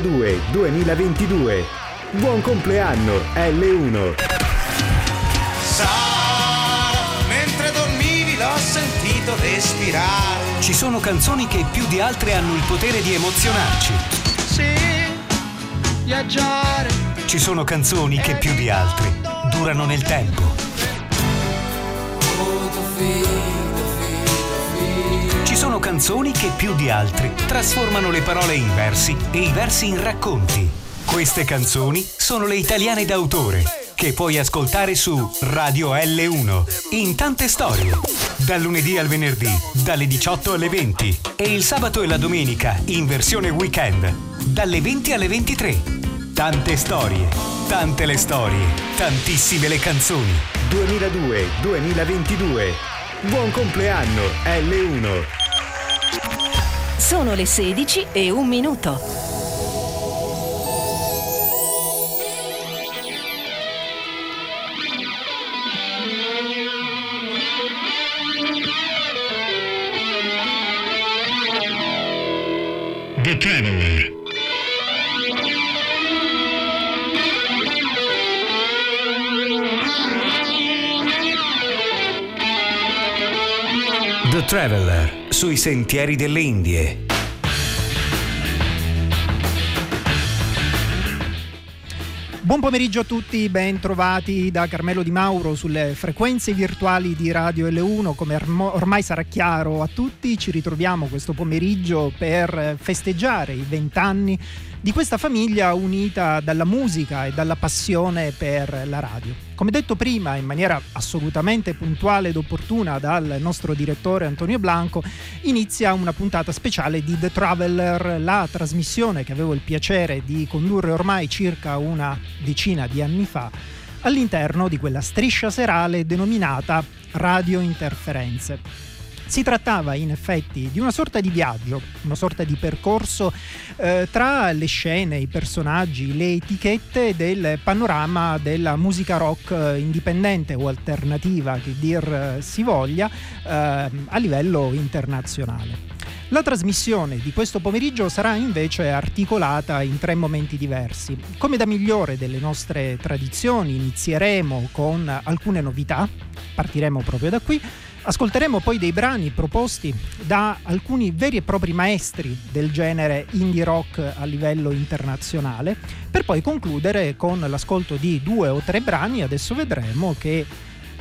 2002-2022. Buon compleanno L1. Sara, mentre dormivi l'ho sentito respirare. Ci sono canzoni che più di altre hanno il potere di emozionarci. Sì, viaggiare. Ci sono canzoni che più di altre durano nel tempo. Ci sono canzoni che più di altre trasformano le parole in versi e i versi in racconti. Queste canzoni sono le italiane d'autore che puoi ascoltare su Radio L1 in tante storie. Dal lunedì al venerdì, dalle 18 alle 20 e il sabato e la domenica in versione weekend, dalle 20 alle 23. Tante storie, tante le storie, tantissime le canzoni. 2002-2022. Buon compleanno L1. Sono le 16 e un minuto. The Traveler. The Traveler sui sentieri delle Indie. Buon pomeriggio a tutti, ben trovati da Carmelo Di Mauro sulle frequenze virtuali di Radio L1. Come ormai sarà chiaro a tutti, ci ritroviamo questo pomeriggio per festeggiare i vent'anni di questa famiglia unita dalla musica e dalla passione per la radio. Come detto prima, in maniera assolutamente puntuale ed opportuna dal nostro direttore Antonio Blanco, inizia una puntata speciale di The Traveler, la trasmissione che avevo il piacere di condurre ormai circa una decina di anni fa all'interno di quella striscia serale denominata Radio Interferenze. Si trattava in effetti di una sorta di viaggio, una sorta di percorso eh, tra le scene, i personaggi, le etichette del panorama della musica rock eh, indipendente o alternativa, che dir eh, si voglia, eh, a livello internazionale. La trasmissione di questo pomeriggio sarà invece articolata in tre momenti diversi. Come da migliore delle nostre tradizioni inizieremo con alcune novità, partiremo proprio da qui, Ascolteremo poi dei brani proposti da alcuni veri e propri maestri del genere indie rock a livello internazionale, per poi concludere con l'ascolto di due o tre brani, adesso vedremo che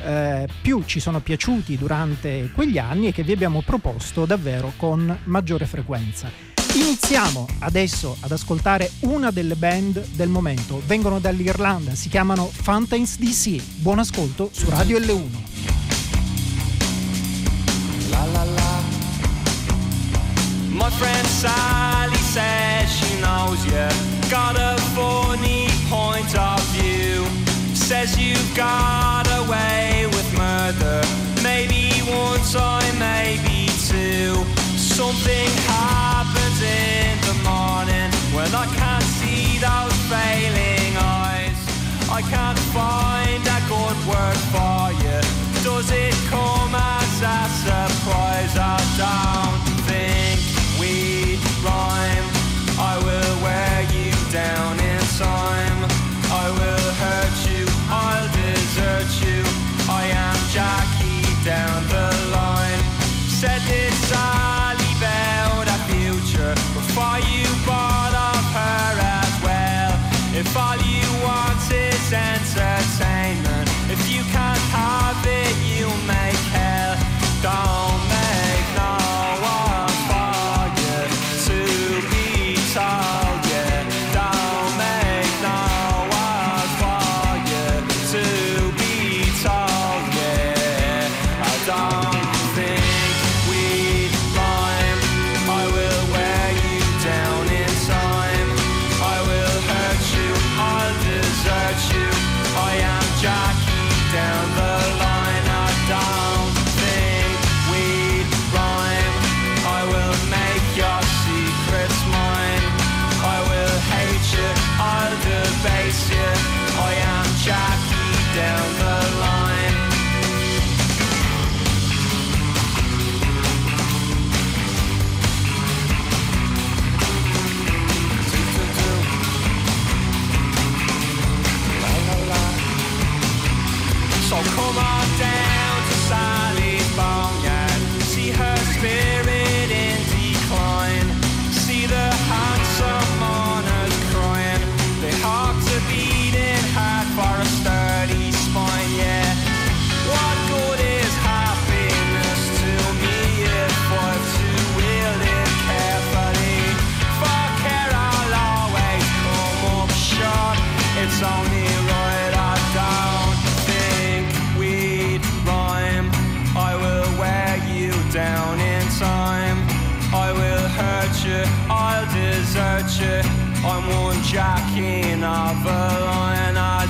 eh, più ci sono piaciuti durante quegli anni e che vi abbiamo proposto davvero con maggiore frequenza. Iniziamo adesso ad ascoltare una delle band del momento. Vengono dall'Irlanda, si chiamano Fountains DC. Buon ascolto su Radio L1. La la la. My friend Sally says she knows you. Got a funny point of view. Says you got away with murder. Maybe once time, maybe two. Something happens in the morning when I can't see those failing eyes. I can't find a good word for you. Does it cries are down.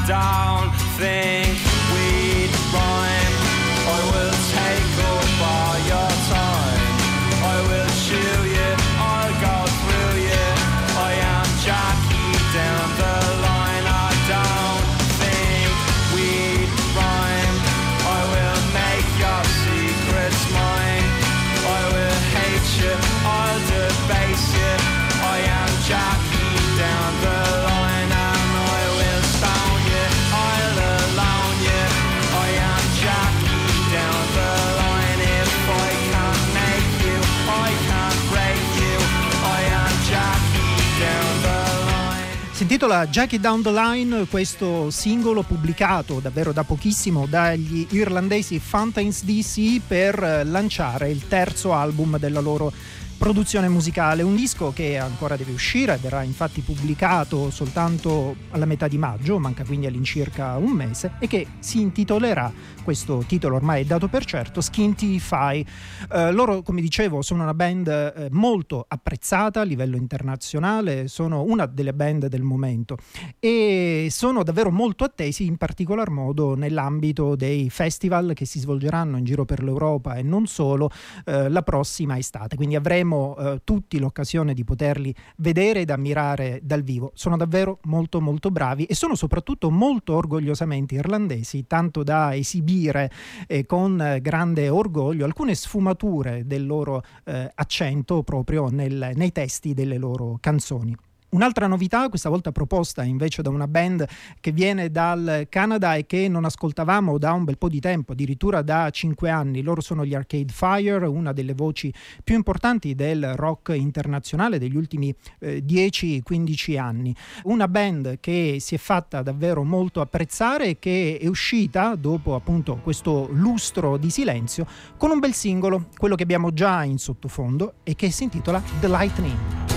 Line. I intitola Jackie Down the Line, questo singolo pubblicato davvero da pochissimo dagli irlandesi Fountains DC per eh, lanciare il terzo album della loro produzione musicale, un disco che ancora deve uscire, verrà infatti pubblicato soltanto alla metà di maggio, manca quindi all'incirca un mese, e che si intitolerà, questo titolo ormai è dato per certo, Skinty Fi. Eh, loro, come dicevo, sono una band eh, molto apprezzata a livello internazionale, sono una delle band del momento e sono davvero molto attesi in particolar modo nell'ambito dei festival che si svolgeranno in giro per l'Europa e non solo eh, la prossima estate. Quindi avremo eh, tutti l'occasione di poterli vedere ed ammirare dal vivo. Sono davvero molto molto bravi e sono soprattutto molto orgogliosamente irlandesi, tanto da esibire eh, con eh, grande orgoglio alcune sfumature del loro eh, accento proprio nel- nei testi delle loro canzoni. Un'altra novità, questa volta proposta invece da una band che viene dal Canada e che non ascoltavamo da un bel po' di tempo, addirittura da cinque anni. Loro sono gli Arcade Fire, una delle voci più importanti del rock internazionale degli ultimi eh, 10-15 anni. Una band che si è fatta davvero molto apprezzare e che è uscita dopo appunto questo lustro di silenzio con un bel singolo, quello che abbiamo già in sottofondo e che si intitola The Lightning.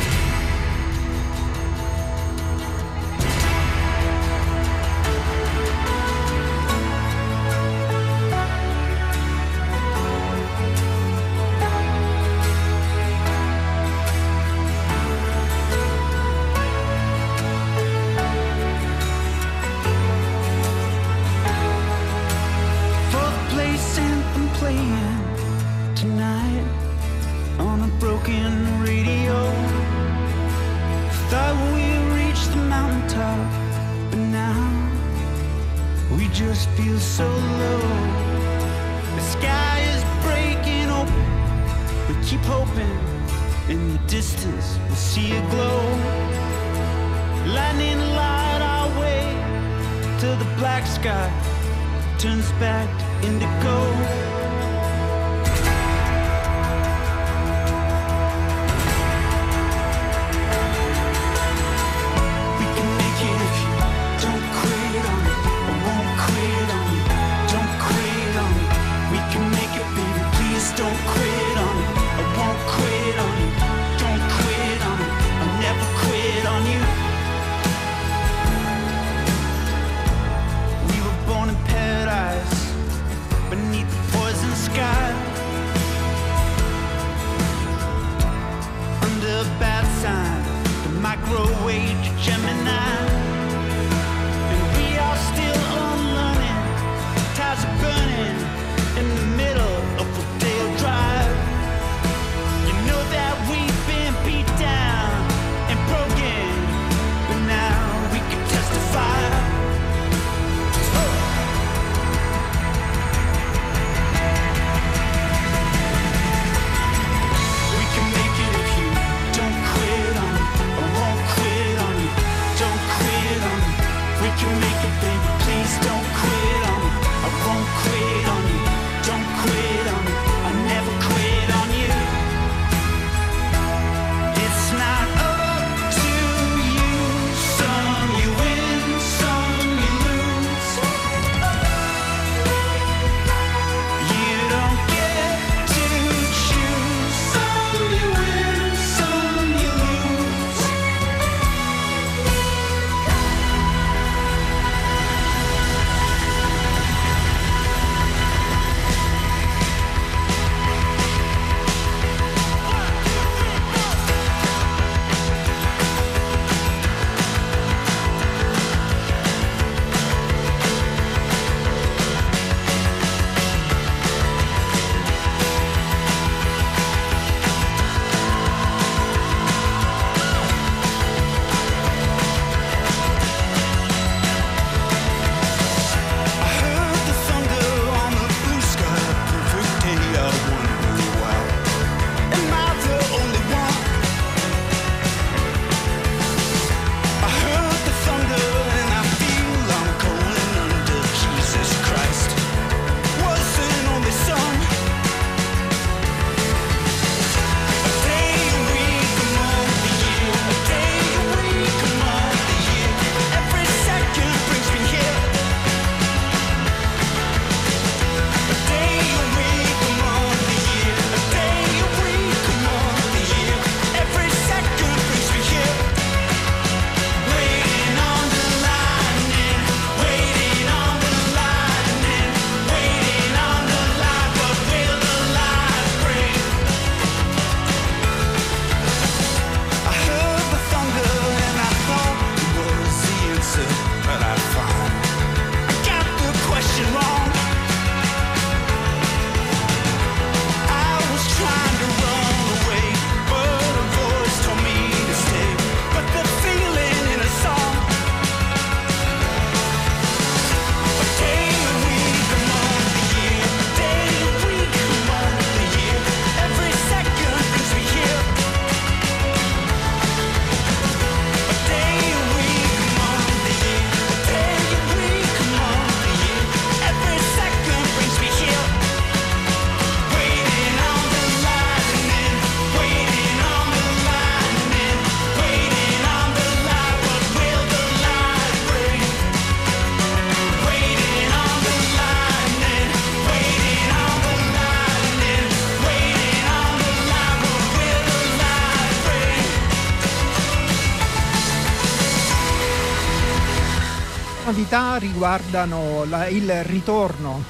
Novità riguardano la- il ritorno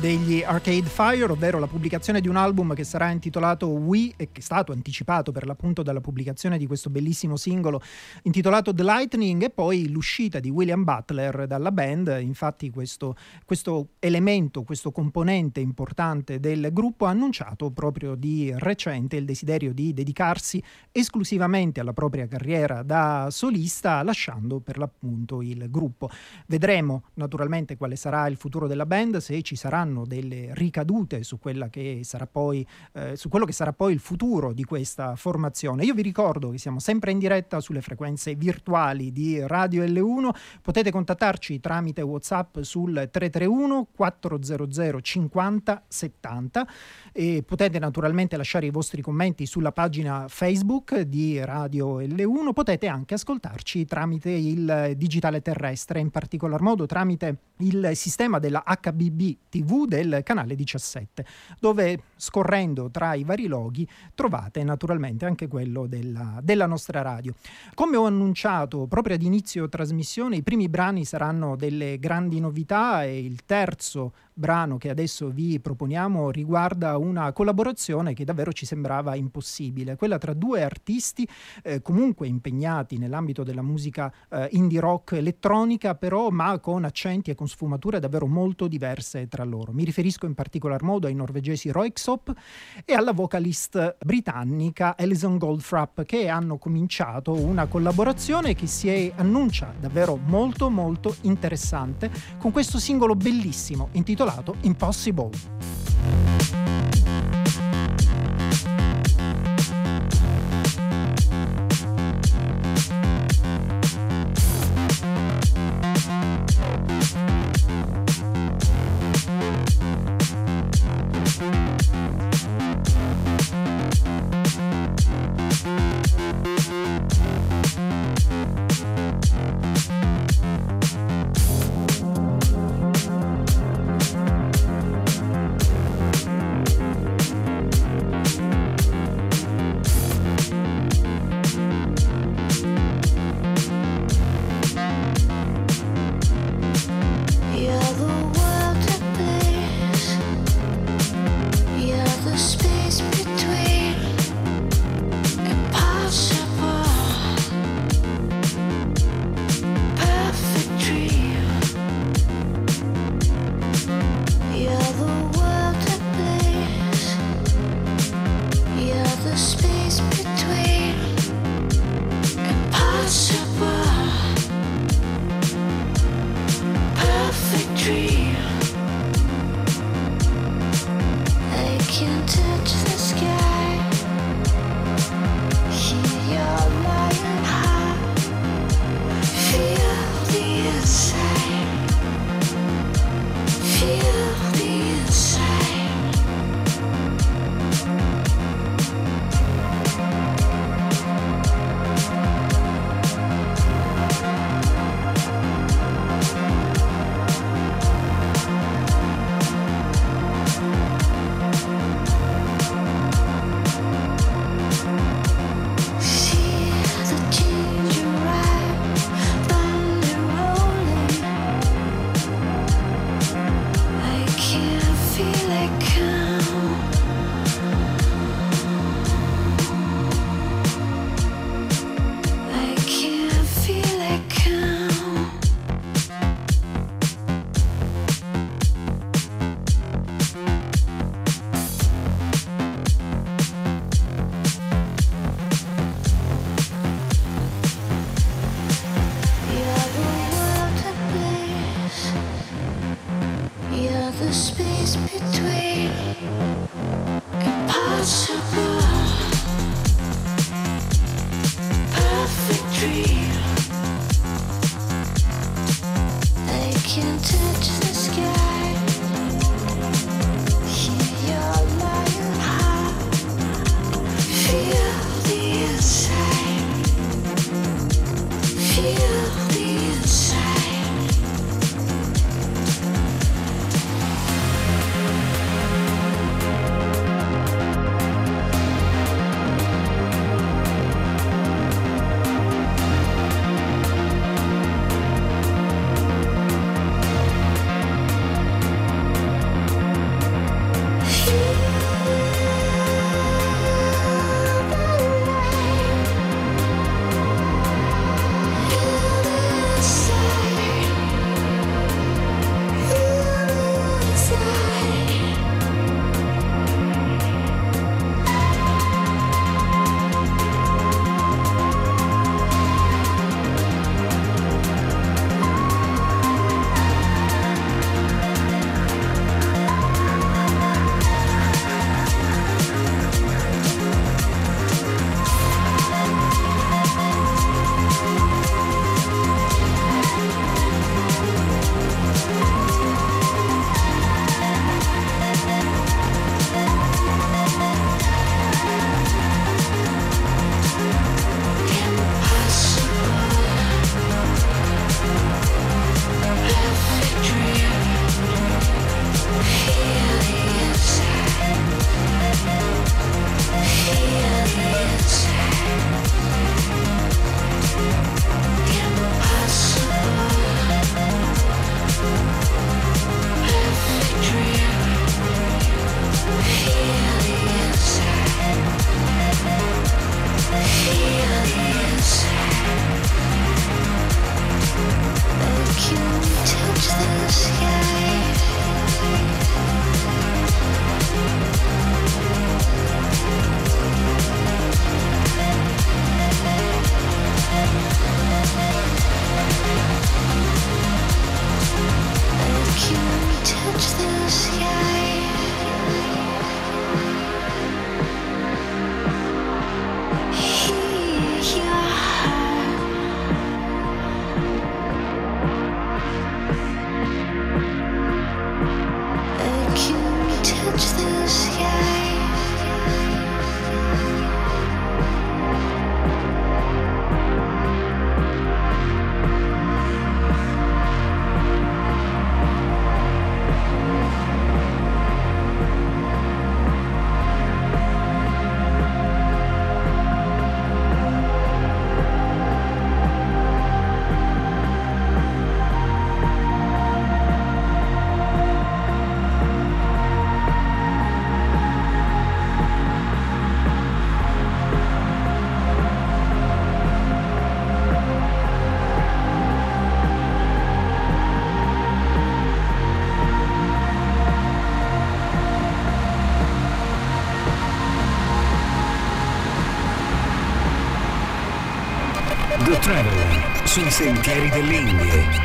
degli Arcade Fire, ovvero la pubblicazione di un album che sarà intitolato We e che è stato anticipato per l'appunto dalla pubblicazione di questo bellissimo singolo intitolato The Lightning e poi l'uscita di William Butler dalla band. Infatti questo, questo elemento, questo componente importante del gruppo ha annunciato proprio di recente il desiderio di dedicarsi esclusivamente alla propria carriera da solista, lasciando per l'appunto il gruppo. Vedremo naturalmente quale sarà il futuro della band, se ci saranno delle ricadute su, poi, eh, su quello che sarà poi il futuro di questa formazione. Io vi ricordo che siamo sempre in diretta sulle frequenze virtuali di Radio L1, potete contattarci tramite WhatsApp sul 331 400 50 70 e potete naturalmente lasciare i vostri commenti sulla pagina Facebook di Radio L1, potete anche ascoltarci tramite il digitale terrestre, in particolar modo tramite il sistema della HBB TV del canale 17, dove scorrendo tra i vari loghi trovate naturalmente anche quello della, della nostra radio. Come ho annunciato proprio ad inizio trasmissione, i primi brani saranno delle grandi novità e il terzo brano che adesso vi proponiamo riguarda una collaborazione che davvero ci sembrava impossibile, quella tra due artisti eh, comunque impegnati nell'ambito della musica eh, indie rock elettronica, però ma con accenti e con sfumature davvero molto diverse tra loro. Mi riferisco in particolar modo ai norvegesi Roixop e alla vocalist britannica Alison Goldfrapp che hanno cominciato una collaborazione che si è, annuncia davvero molto molto interessante con questo singolo bellissimo intitolato Impossible. You're sui sentieri delle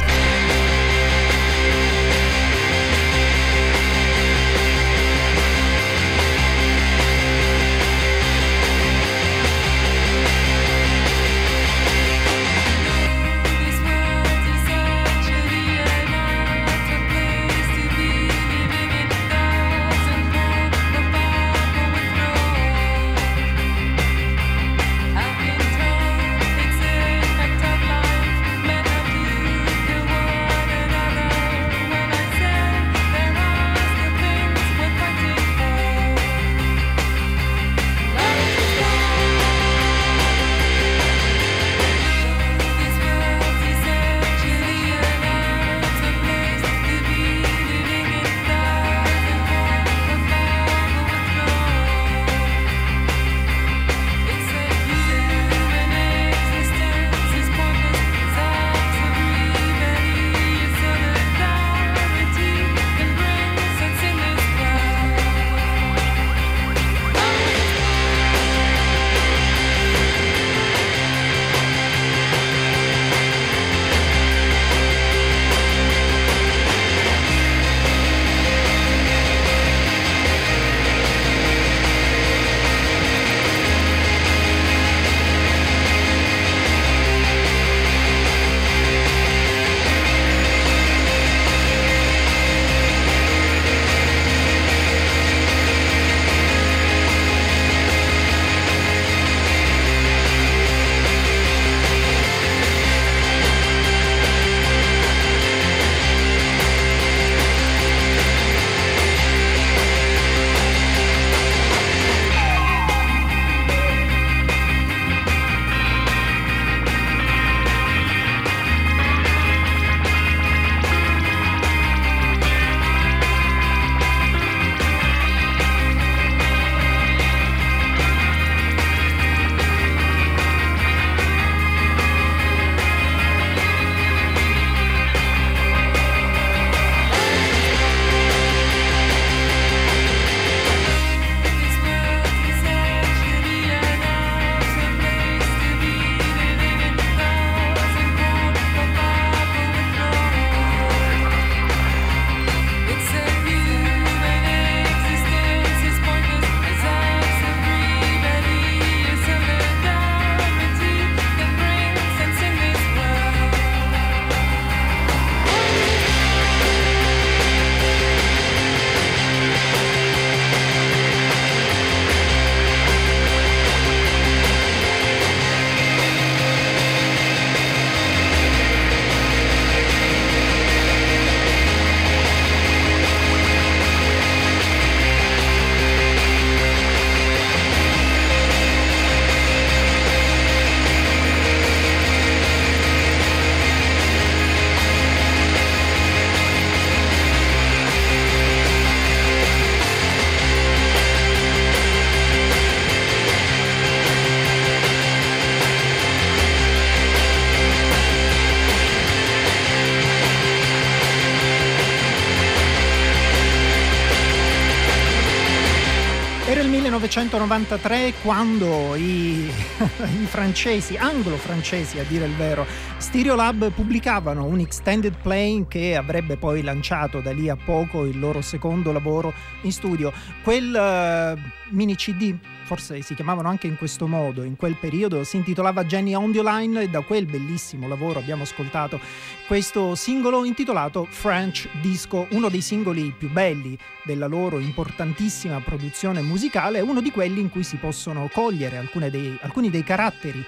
1993 quando i, i francesi, anglo-francesi a dire il vero, Stereolab pubblicavano un extended play che avrebbe poi lanciato da lì a poco il loro secondo lavoro in studio. Quel eh, mini CD, forse si chiamavano anche in questo modo, in quel periodo si intitolava Jenny on the Line e da quel bellissimo lavoro abbiamo ascoltato questo singolo intitolato French Disco, uno dei singoli più belli della loro importantissima produzione musicale, uno di quelli in cui si possono cogliere dei, alcuni dei caratteri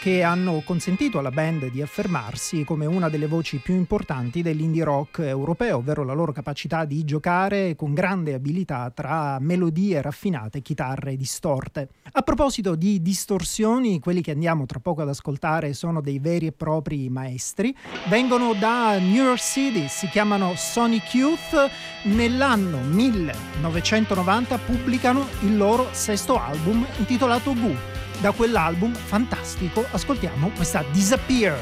che hanno consentito alla band di affermarsi come una delle voci più importanti dell'indie rock europeo, ovvero la loro capacità di giocare con grande abilità tra melodie raffinate, chitarre distorte. A proposito di distorsioni, quelli che andiamo tra poco ad ascoltare sono dei veri e propri maestri, vengono da New York City, si chiamano Sonic Youth, nell'anno 1990 pubblicano il loro sesto album intitolato Goo da quell'album fantastico ascoltiamo questa Disappear.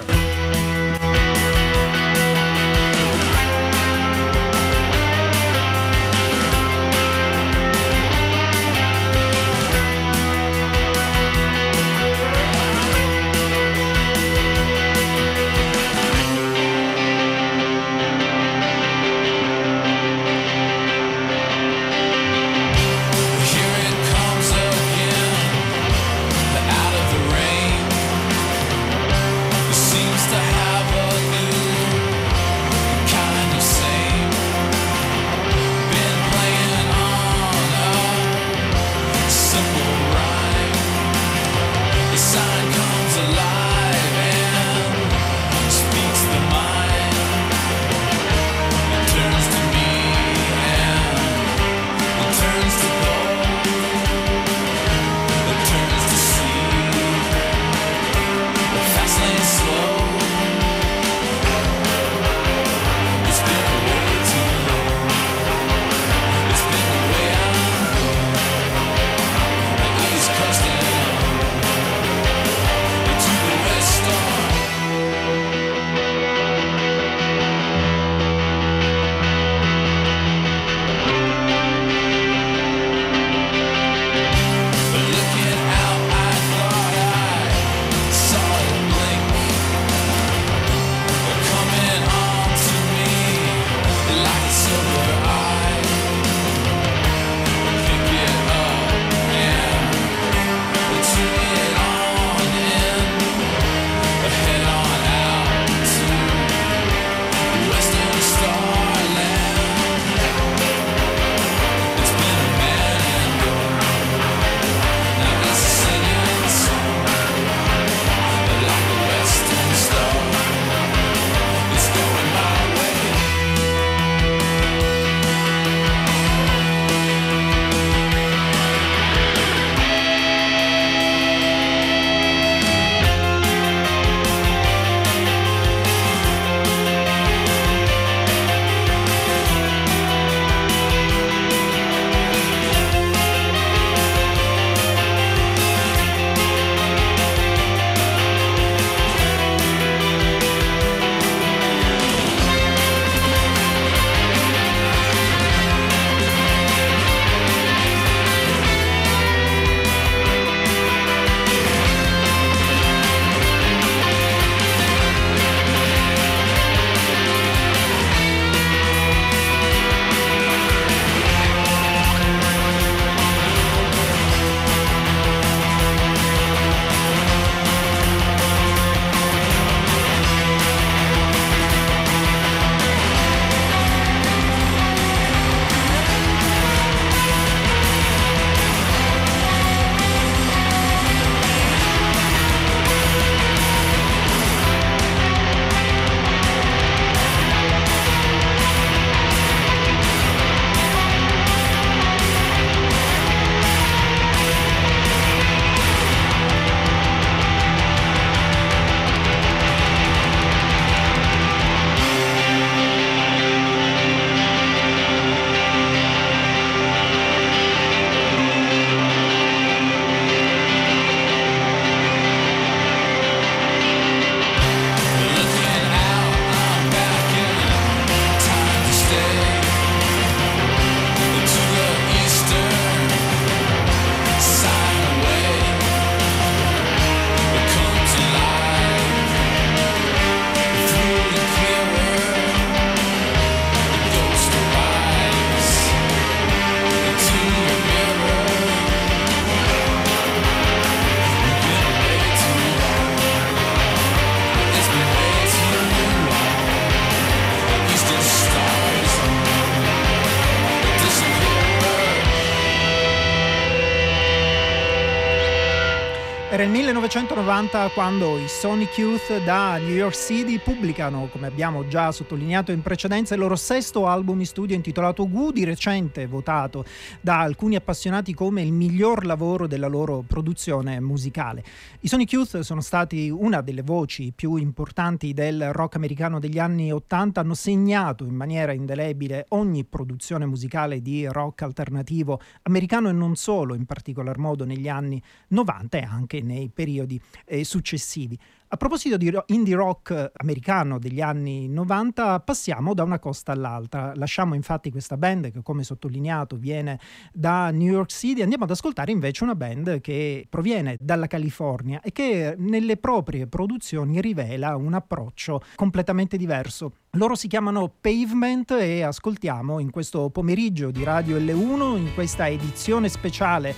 1990 quando i Sonic Youth da New York City pubblicano, come abbiamo già sottolineato in precedenza, il loro sesto album in studio intitolato Gu, di recente votato da alcuni appassionati come il miglior lavoro della loro produzione musicale. I Sonic Youth sono stati una delle voci più importanti del rock americano degli anni 80, hanno segnato in maniera indelebile ogni produzione musicale di rock alternativo americano e non solo, in particolar modo negli anni 90 e anche nei periodi eh, successivi. A proposito di indie rock americano degli anni 90, passiamo da una costa all'altra. Lasciamo infatti questa band che, come sottolineato, viene da New York City. Andiamo ad ascoltare invece una band che proviene dalla California e che nelle proprie produzioni rivela un approccio completamente diverso. Loro si chiamano Pavement e ascoltiamo in questo pomeriggio di Radio L1, in questa edizione speciale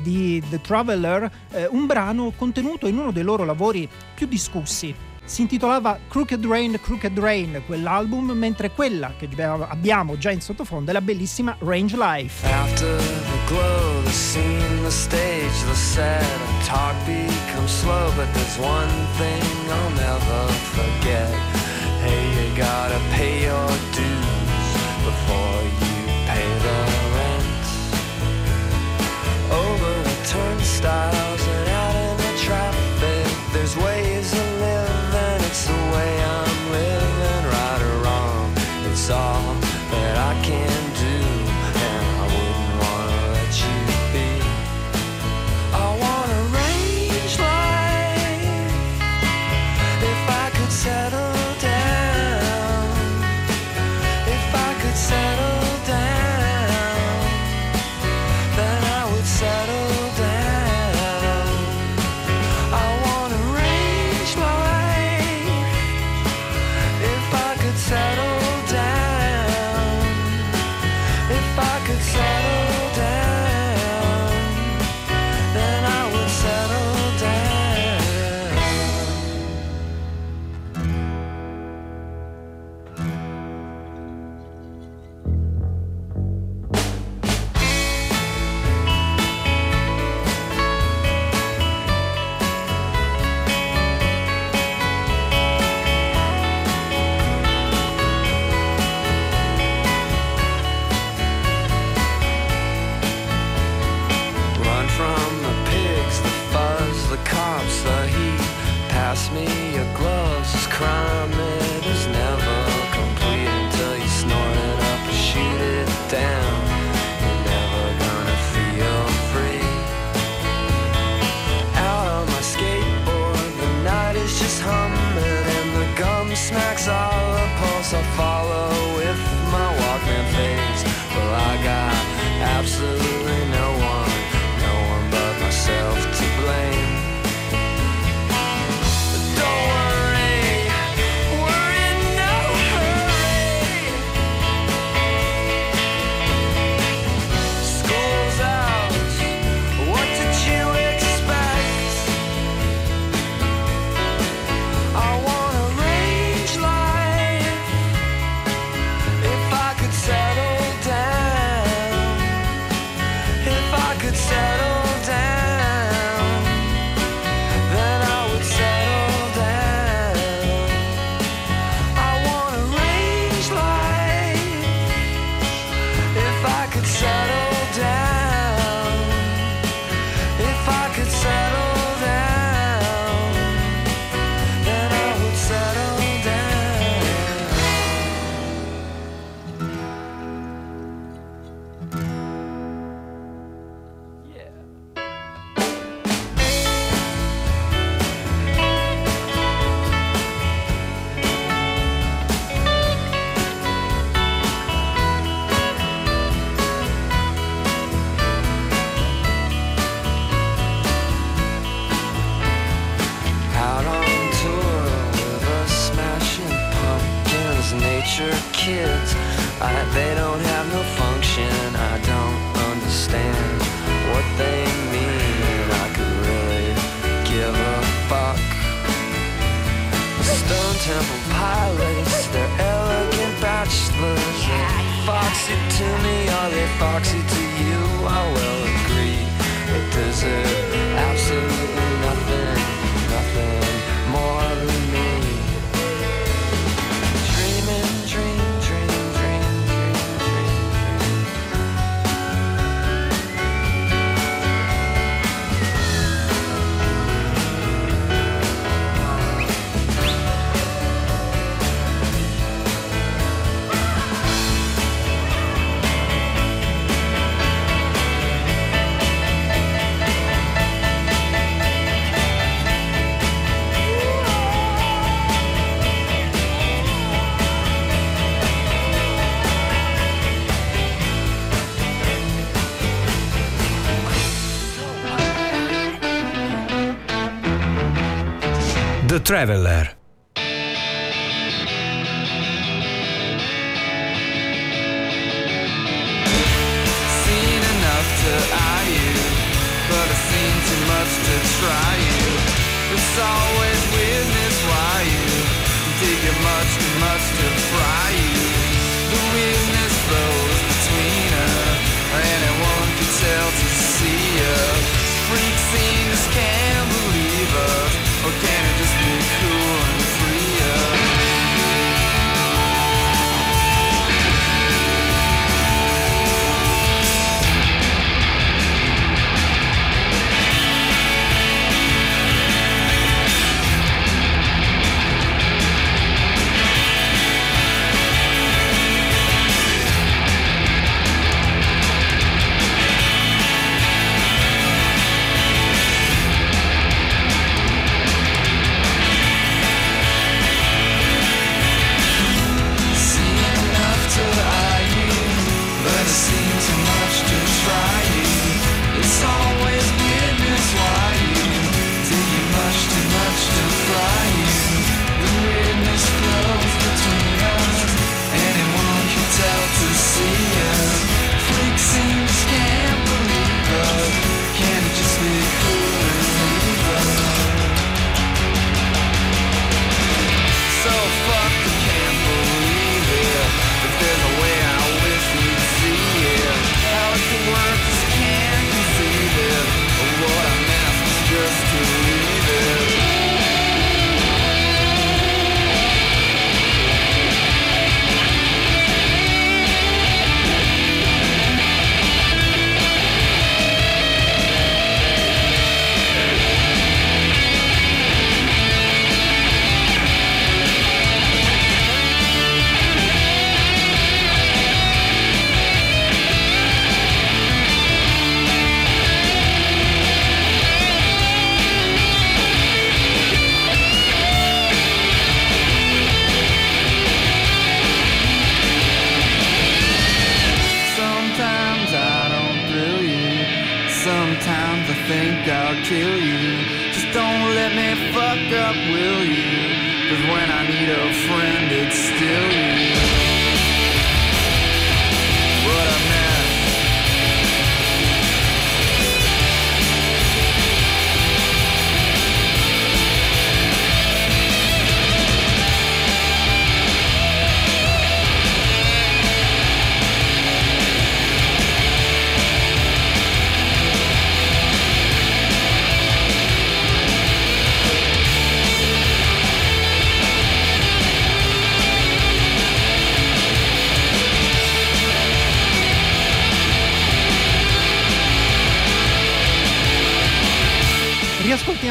di The Traveler eh, un brano contenuto in uno dei loro lavori più discussi. Si intitolava Crooked Rain, Crooked Rain, quell'album, mentre quella che abbiamo già in sottofondo è la bellissima Range Life. After the glow, the scene, the stage, the set, talk becomes slow, but there's one thing I'll never forget. Gotta pay your dues before you pay the rent. Over the turnstiles nature kids. I, they don't have no function. I don't understand what they mean. I could really give a fuck. Stone Temple pilots, they're elegant bachelors. Foxy to me, are they foxy to you? I will agree. They deserve absolutely nothing The Traveler.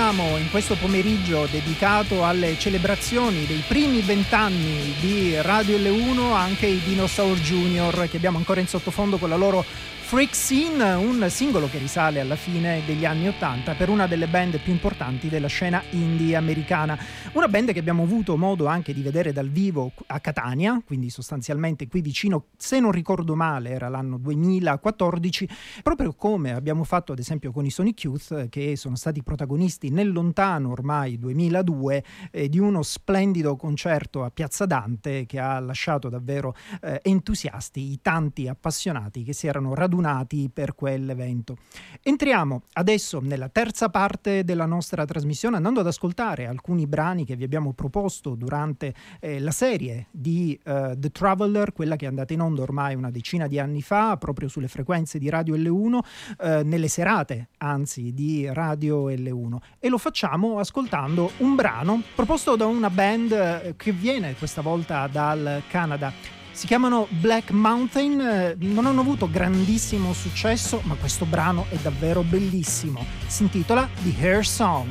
Riascoltiamo in questo pomeriggio dedicato alle celebrazioni dei primi vent'anni di Radio L1 anche i Dinosaur Junior che abbiamo ancora in sottofondo con la loro Freak Scene, un singolo che risale alla fine degli anni Ottanta per una delle band più importanti della scena indie americana. Una band che abbiamo avuto modo anche di vedere dal vivo a Catania, quindi sostanzialmente qui vicino, se non ricordo male, era l'anno 2014, proprio come abbiamo fatto ad esempio con i Sonic Youth, che sono stati protagonisti nel lontano ormai 2002 eh, di uno splendido concerto a Piazza Dante che ha lasciato davvero eh, entusiasti i tanti appassionati che si erano radunati per quell'evento. Entriamo adesso nella terza parte della nostra trasmissione andando ad ascoltare alcuni brani che vi abbiamo proposto durante eh, la serie di eh, The Traveler, quella che è andata in onda ormai una decina di anni fa, proprio sulle frequenze di Radio L1, eh, nelle serate anzi di Radio L1. E lo facciamo ascoltando un brano proposto da una band eh, che viene questa volta dal Canada. Si chiamano Black Mountain, non hanno avuto grandissimo successo, ma questo brano è davvero bellissimo. Si intitola The Hair Song.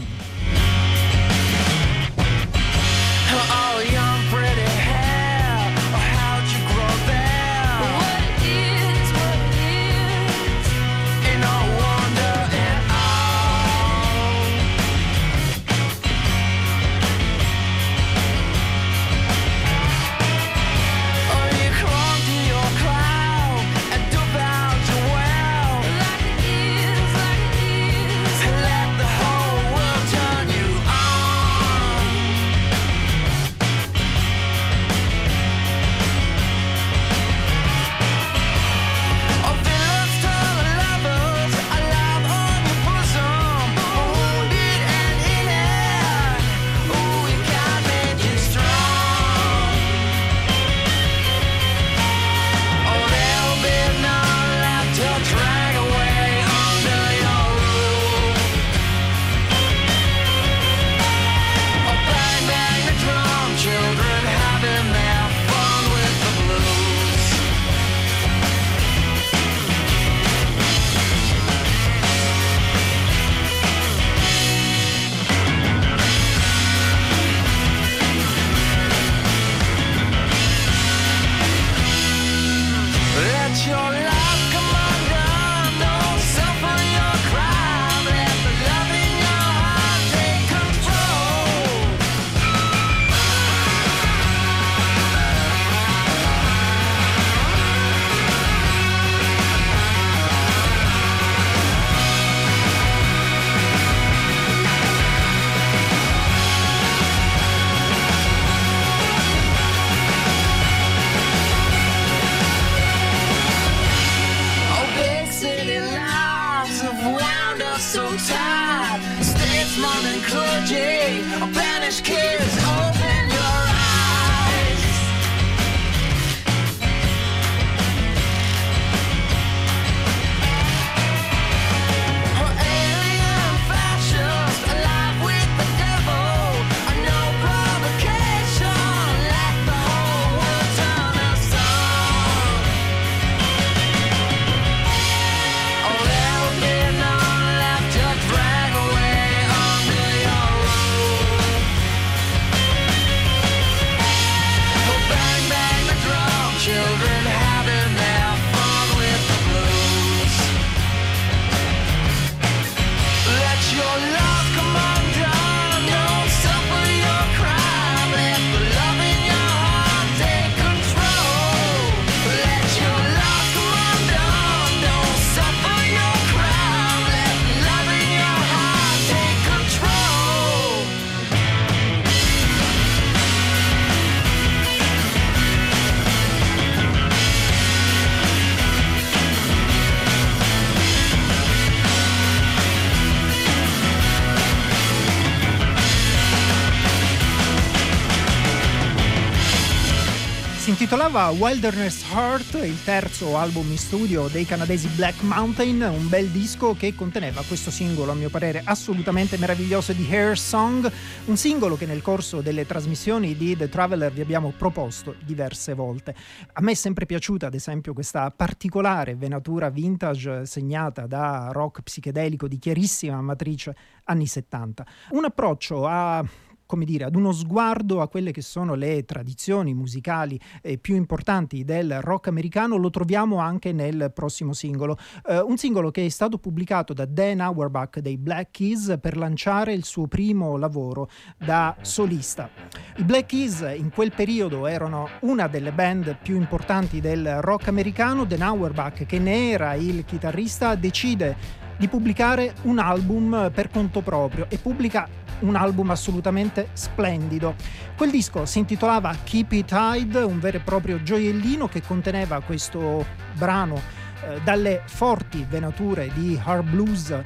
Intitolava Wilderness Heart, il terzo album in studio dei canadesi Black Mountain, un bel disco che conteneva questo singolo, a mio parere assolutamente meraviglioso di Hair Song, un singolo che nel corso delle trasmissioni di The Traveler vi abbiamo proposto diverse volte. A me è sempre piaciuta, ad esempio, questa particolare venatura vintage segnata da rock psichedelico di chiarissima matrice anni 70. Un approccio a come dire, ad uno sguardo a quelle che sono le tradizioni musicali eh, più importanti del rock americano lo troviamo anche nel prossimo singolo. Eh, un singolo che è stato pubblicato da Dan Auerbach dei Black Keys per lanciare il suo primo lavoro da solista. I Black Keys in quel periodo erano una delle band più importanti del rock americano. Dan Auerbach, che ne era il chitarrista, decide di pubblicare un album per conto proprio e pubblica un album assolutamente splendido. Quel disco si intitolava Keep It Hide, un vero e proprio gioiellino che conteneva questo brano eh, dalle forti venature di hard blues eh,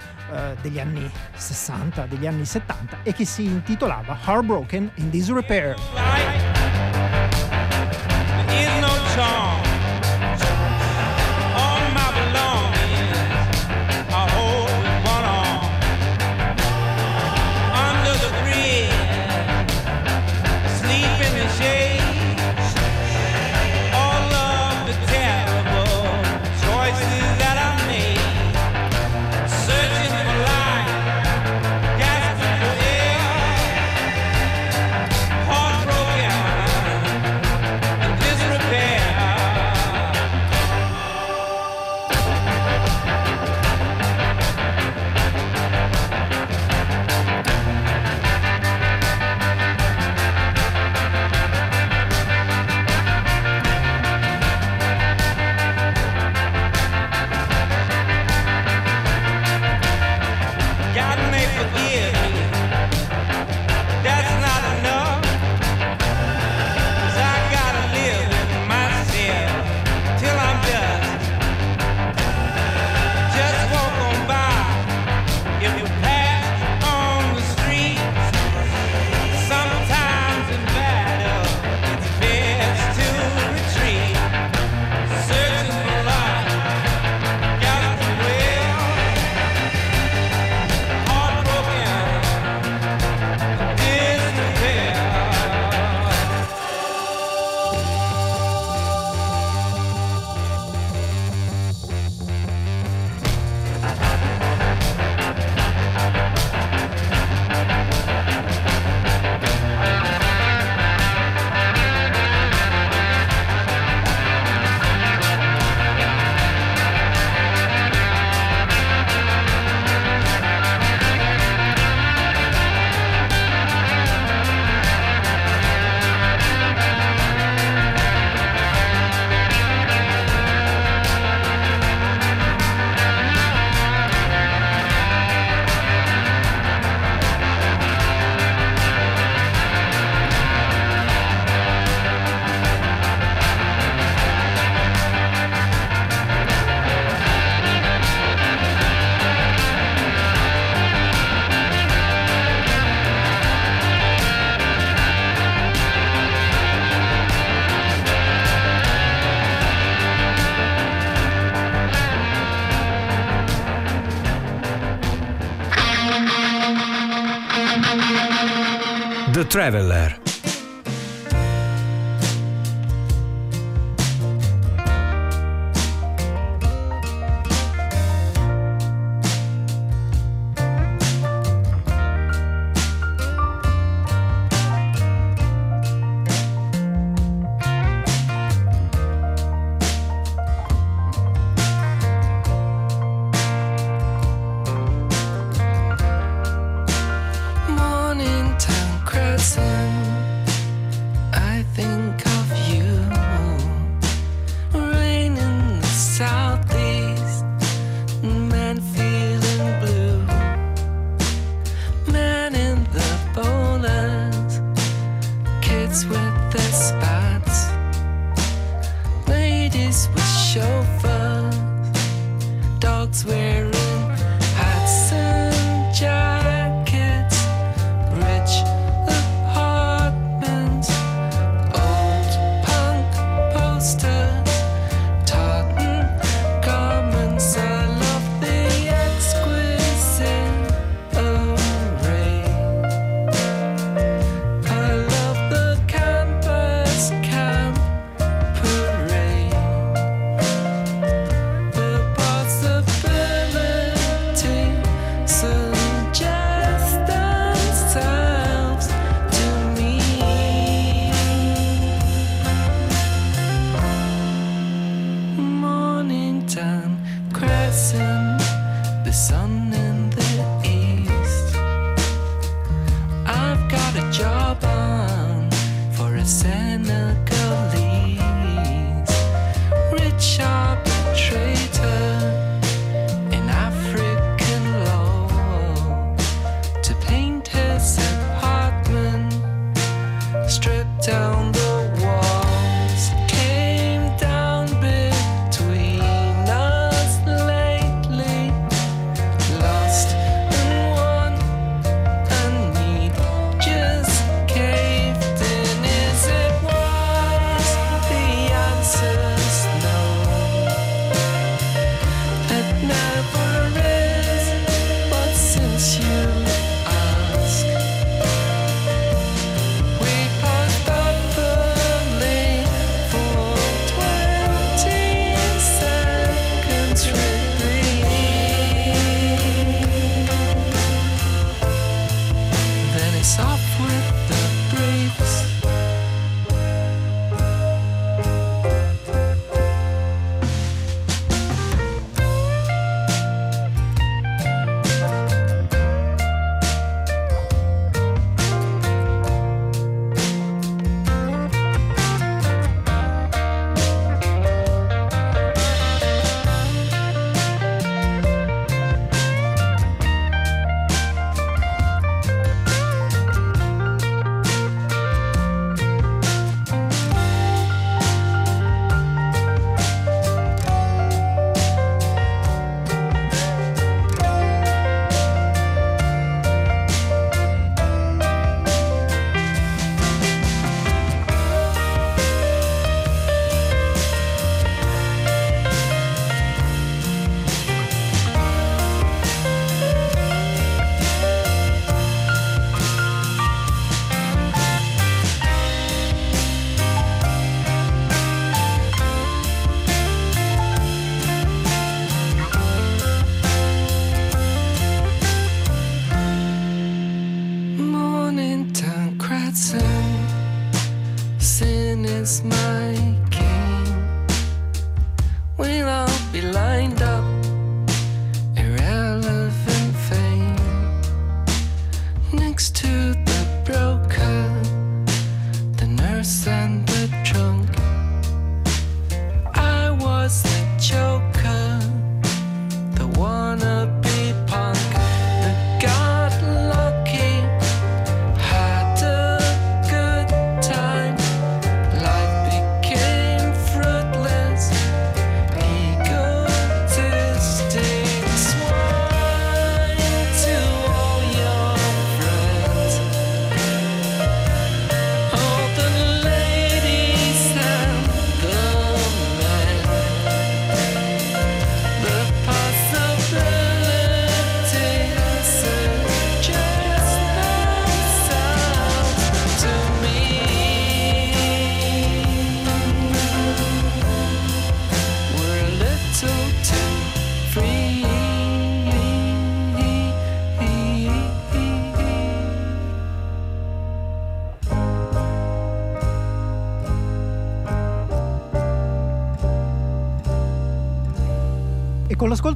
degli anni 60, degli anni 70 e che si intitolava Heartbroken in Disrepair. Traveler.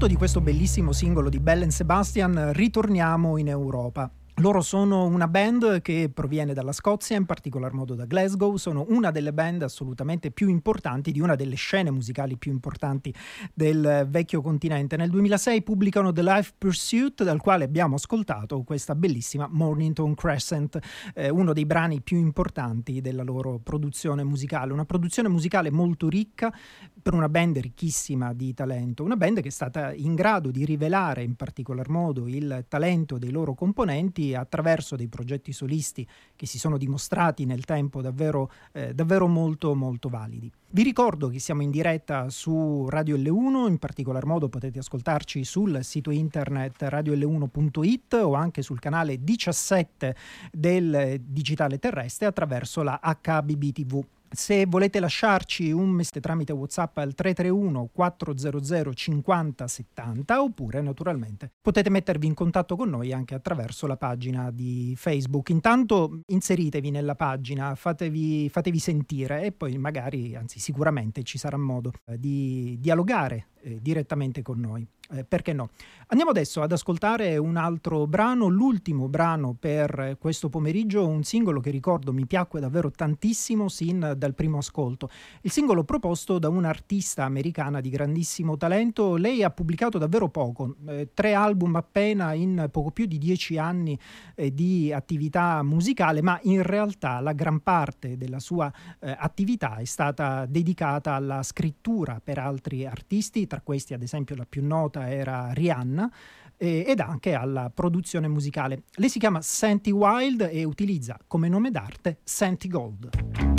Con l'ascolto di questo bellissimo singolo di Bell Sebastian ritorniamo in Europa. Loro sono una band che proviene dalla Scozia, in particolar modo da Glasgow, sono una delle band assolutamente più importanti, di una delle scene musicali più importanti del vecchio continente. Nel 2006 pubblicano The Life Pursuit, dal quale abbiamo ascoltato questa bellissima Mornington Crescent, eh, uno dei brani più importanti della loro produzione musicale. Una produzione musicale molto ricca per una band ricchissima di talento, una band che è stata in grado di rivelare in particolar modo il talento dei loro componenti attraverso dei progetti solisti che si sono dimostrati nel tempo davvero, eh, davvero molto molto validi. Vi ricordo che siamo in diretta su Radio L1, in particolar modo potete ascoltarci sul sito internet radiol1.it o anche sul canale 17 del digitale terrestre attraverso la HBB TV. Se volete lasciarci un messaggio tramite WhatsApp al 331 400 50 70 oppure naturalmente potete mettervi in contatto con noi anche attraverso la pagina di Facebook. Intanto inseritevi nella pagina, fatevi, fatevi sentire e poi magari, anzi sicuramente ci sarà modo di dialogare eh, direttamente con noi. Eh, perché no? Andiamo adesso ad ascoltare un altro brano, l'ultimo brano per questo pomeriggio, un singolo che ricordo mi piacque davvero tantissimo sin dal primo ascolto. Il singolo proposto da un'artista americana di grandissimo talento, lei ha pubblicato davvero poco, eh, tre album appena in poco più di dieci anni eh, di attività musicale, ma in realtà la gran parte della sua eh, attività è stata dedicata alla scrittura per altri artisti, tra questi ad esempio la più nota era Rihanna eh, ed anche alla produzione musicale. Lei si chiama Santi Wild e utilizza come nome d'arte Santi Gold.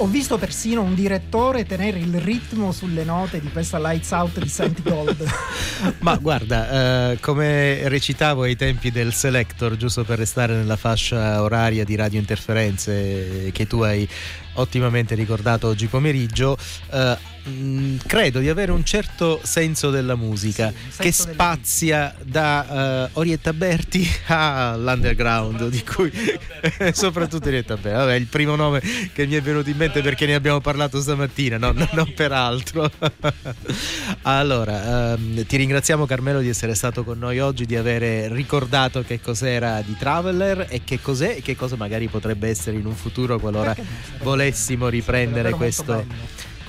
Ho visto persino un direttore tenere il ritmo sulle note di questa Lights Out di Santi Gold. Ma guarda, eh, come recitavo ai tempi del Selector, giusto per restare nella fascia oraria di radio interferenze che tu hai ottimamente ricordato oggi pomeriggio, eh, mh, credo di avere un certo senso della musica Sì, che spazia da eh, Orietta Berti all'underground, di cui soprattutto Orietta Berti. Vabbè, il primo nome che mi è venuto in mente perché ne abbiamo parlato stamattina, no, no, non per altro. allora, ehm, ti ringraziamo Carmelo di essere stato con noi oggi, di avere ricordato che cos'era di Traveller e che cos'è e che cosa magari potrebbe essere in un futuro qualora volessimo riprendere questo,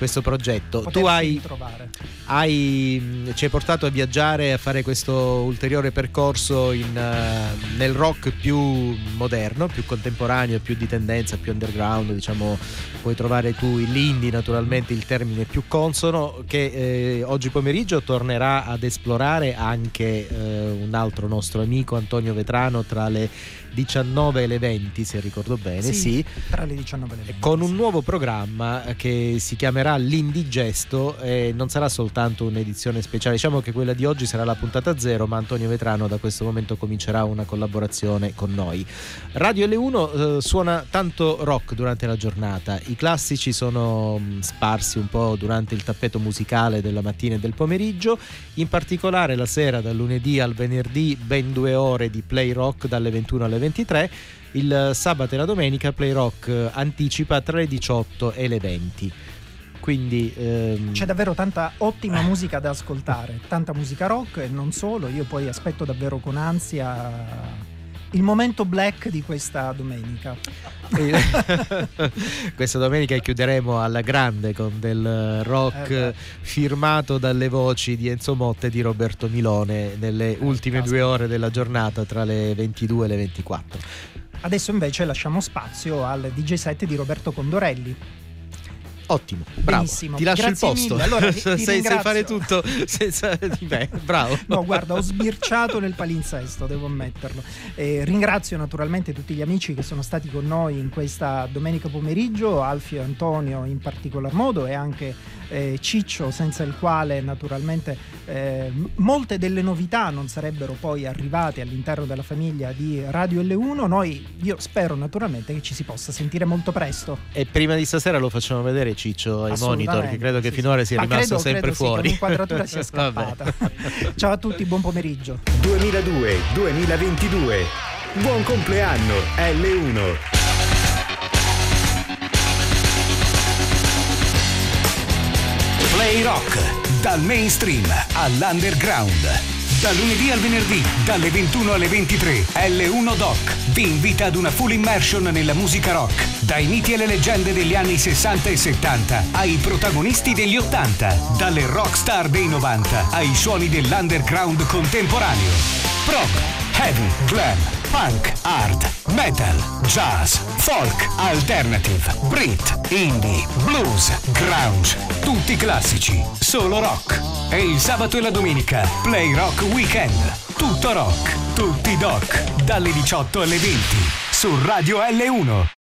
questo progetto. Tu potersi hai, ritrovare. hai, mh, ci hai portato a viaggiare, a fare questo ulteriore percorso in, eh, nel rock più moderno, più contemporaneo, più di tendenza, più underground, diciamo, puoi trovare tu l'indie naturalmente il termine più consono che eh, oggi pomeriggio tornerà ad esplorare anche eh, un altro nostro amico Antonio Vetrano tra le 19 e le 20, se ricordo bene, sì, Tra le 19 e le 20. con un nuovo programma che si chiamerà l'Indigesto e non sarà soltanto un'edizione speciale, diciamo che quella di oggi sarà la puntata zero, ma Antonio Vetrano da questo momento comincerà una collaborazione con noi. Radio L1 eh, suona tanto rock durante la giornata, i classici sono mh, sparsi un po' durante il tappeto musicale della mattina e del pomeriggio, in particolare la sera dal lunedì al venerdì ben due ore di play rock dalle 21 alle 23, il sabato e la domenica play rock eh, anticipa tra le 18 e le 20. Quindi ehm, C'è davvero tanta ottima musica da ascoltare, tanta musica rock e non solo. Io poi aspetto davvero con ansia il momento black di questa domenica. Questa domenica chiuderemo alla grande con del rock Eh firmato dalle voci di Enzo Motte e di Roberto Milone nelle ultime caspita. due ore della giornata tra le 22 e le 24. Adesso invece lasciamo spazio al DJ set di Roberto Condorelli. Ottimo, bravo. Benissimo, Ti lascio grazie il posto. mille. Allora, ti- ti sai, sai ringrazio. fare tutto senza di me. Bravo. No, guarda, ho sbirciato nel palinsesto, devo ammetterlo. Eh, ringrazio naturalmente tutti gli amici che sono stati con noi in questa domenica pomeriggio, Alfio e Antonio in particolar modo e anche eh, Ciccio, senza il quale naturalmente eh, molte delle novità non sarebbero poi arrivate all'interno della famiglia di Radio L1. Noi, io spero naturalmente che ci si possa sentire molto presto. E prima di stasera lo facciamo vedere Ciccio ai monitor, che credo che sì, finora sì. sia Ma rimasto credo- sempre credo sì, fuori. l'inquadratura sia scappata. Ciao a tutti, buon pomeriggio. 2002-2022. Buon compleanno L1. Play Rock, dal mainstream all'underground. Dal lunedì al venerdì, dalle 21 alle 23, L1 Doc vi invita ad una full immersion nella musica rock. Dai miti e le leggende degli anni 60 e 70 ai protagonisti degli 80. Dalle rockstar dei 90 ai suoni dell'underground contemporaneo. Prog, heavy, glam, punk, hard, metal, jazz, folk, alternative, Brit, indie, blues, grunge, tutti classici, solo rock. E il sabato e la domenica, Play Rock Weekend. Tutto rock, tutti doc, dalle 18 alle 20 su Radio L1.